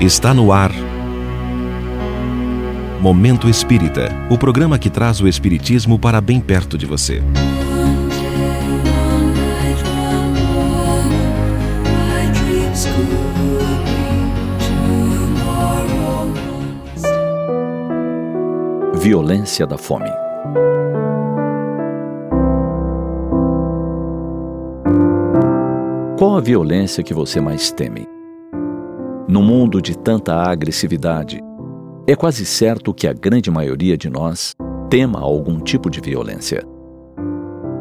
Está no ar. Momento Espírita o programa que traz o Espiritismo para bem perto de você. Violência da fome. Qual a violência que você mais teme? No mundo de tanta agressividade, é quase certo que a grande maioria de nós tema algum tipo de violência.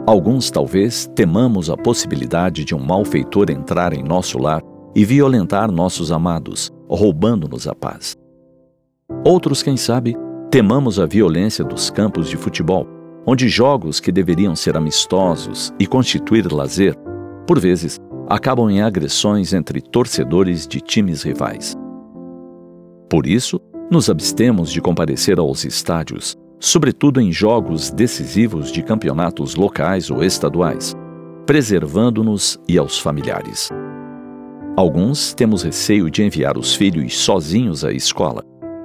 Alguns talvez temamos a possibilidade de um malfeitor entrar em nosso lar e violentar nossos amados, roubando-nos a paz. Outros, quem sabe, temamos a violência dos campos de futebol, onde jogos que deveriam ser amistosos e constituir lazer, por vezes, acabam em agressões entre torcedores de times rivais. Por isso, nos abstemos de comparecer aos estádios, sobretudo em jogos decisivos de campeonatos locais ou estaduais, preservando-nos e aos familiares. Alguns temos receio de enviar os filhos sozinhos à escola,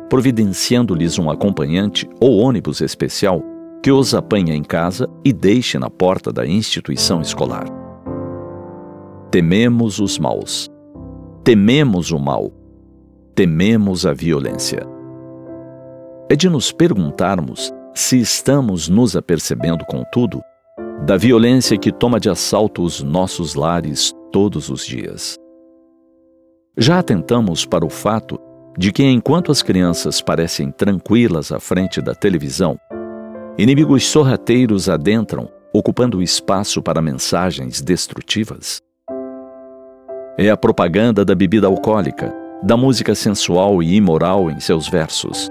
providenciando-lhes um acompanhante ou ônibus especial que os apanhe em casa e deixe na porta da instituição escolar. Tememos os maus. Tememos o mal. Tememos a violência. É de nos perguntarmos se estamos nos apercebendo, contudo, da violência que toma de assalto os nossos lares todos os dias. Já atentamos para o fato de que, enquanto as crianças parecem tranquilas à frente da televisão, inimigos sorrateiros adentram, ocupando espaço para mensagens destrutivas? É a propaganda da bebida alcoólica, da música sensual e imoral em seus versos.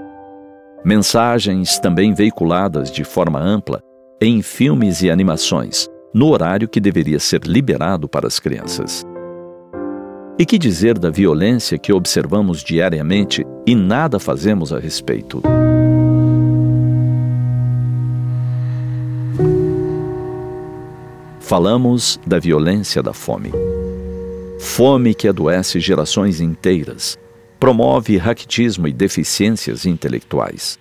Mensagens também veiculadas de forma ampla em filmes e animações, no horário que deveria ser liberado para as crianças. E que dizer da violência que observamos diariamente e nada fazemos a respeito? Falamos da violência da fome fome que adoece gerações inteiras, promove raquitismo e deficiências intelectuais.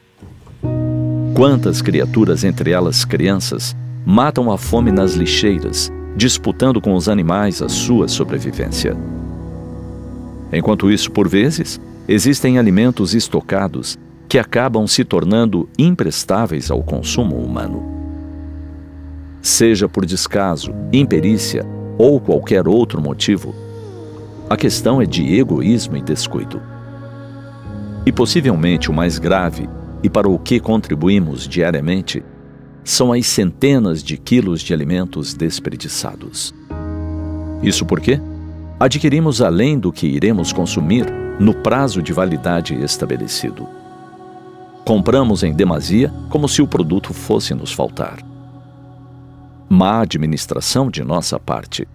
Quantas criaturas, entre elas crianças, matam a fome nas lixeiras, disputando com os animais a sua sobrevivência. Enquanto isso, por vezes, existem alimentos estocados que acabam se tornando imprestáveis ao consumo humano. Seja por descaso, imperícia ou qualquer outro motivo, a questão é de egoísmo e descuido. E possivelmente o mais grave, e para o que contribuímos diariamente, são as centenas de quilos de alimentos desperdiçados. Isso porque adquirimos além do que iremos consumir no prazo de validade estabelecido. Compramos em demasia como se o produto fosse nos faltar. Má administração de nossa parte.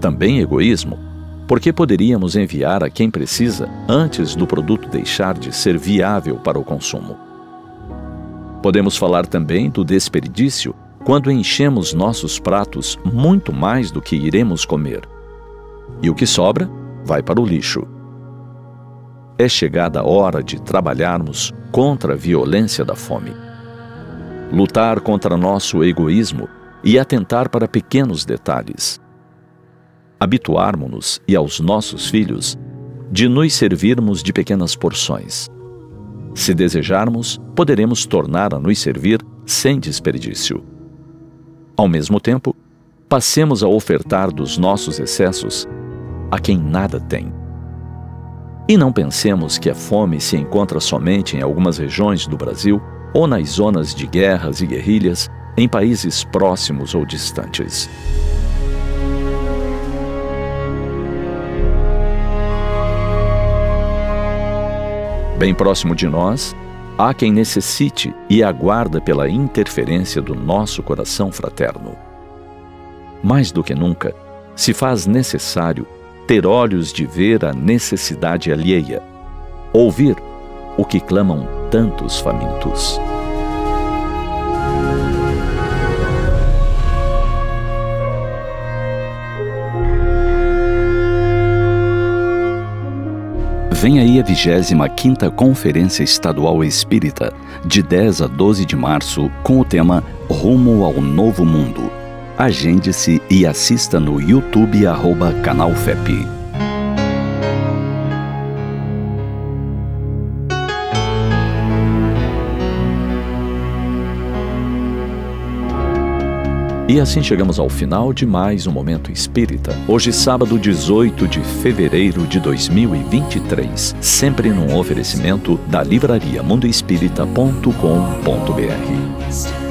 Também egoísmo porque poderíamos enviar a quem precisa antes do produto deixar de ser viável para o consumo. Podemos falar também do desperdício quando enchemos nossos pratos muito mais do que iremos comer. E o que sobra vai para o lixo. É chegada a hora de trabalharmos contra a violência da fome. Lutar contra nosso egoísmo e atentar para pequenos detalhes habituarmos-nos e aos nossos filhos de nos servirmos de pequenas porções. Se desejarmos, poderemos tornar a nos servir sem desperdício. Ao mesmo tempo, passemos a ofertar dos nossos excessos a quem nada tem. E não pensemos que a fome se encontra somente em algumas regiões do Brasil ou nas zonas de guerras e guerrilhas em países próximos ou distantes. Bem próximo de nós, há quem necessite e aguarda pela interferência do nosso coração fraterno. Mais do que nunca, se faz necessário ter olhos de ver a necessidade alheia, ouvir o que clamam tantos famintos. Vem aí a 25ª Conferência Estadual Espírita, de 10 a 12 de março, com o tema Rumo ao Novo Mundo. Agende-se e assista no YouTube arroba Canal FEP. E assim chegamos ao final de mais um Momento Espírita. Hoje, sábado 18 de fevereiro de 2023. Sempre num oferecimento da livraria mundoespírita.com.br.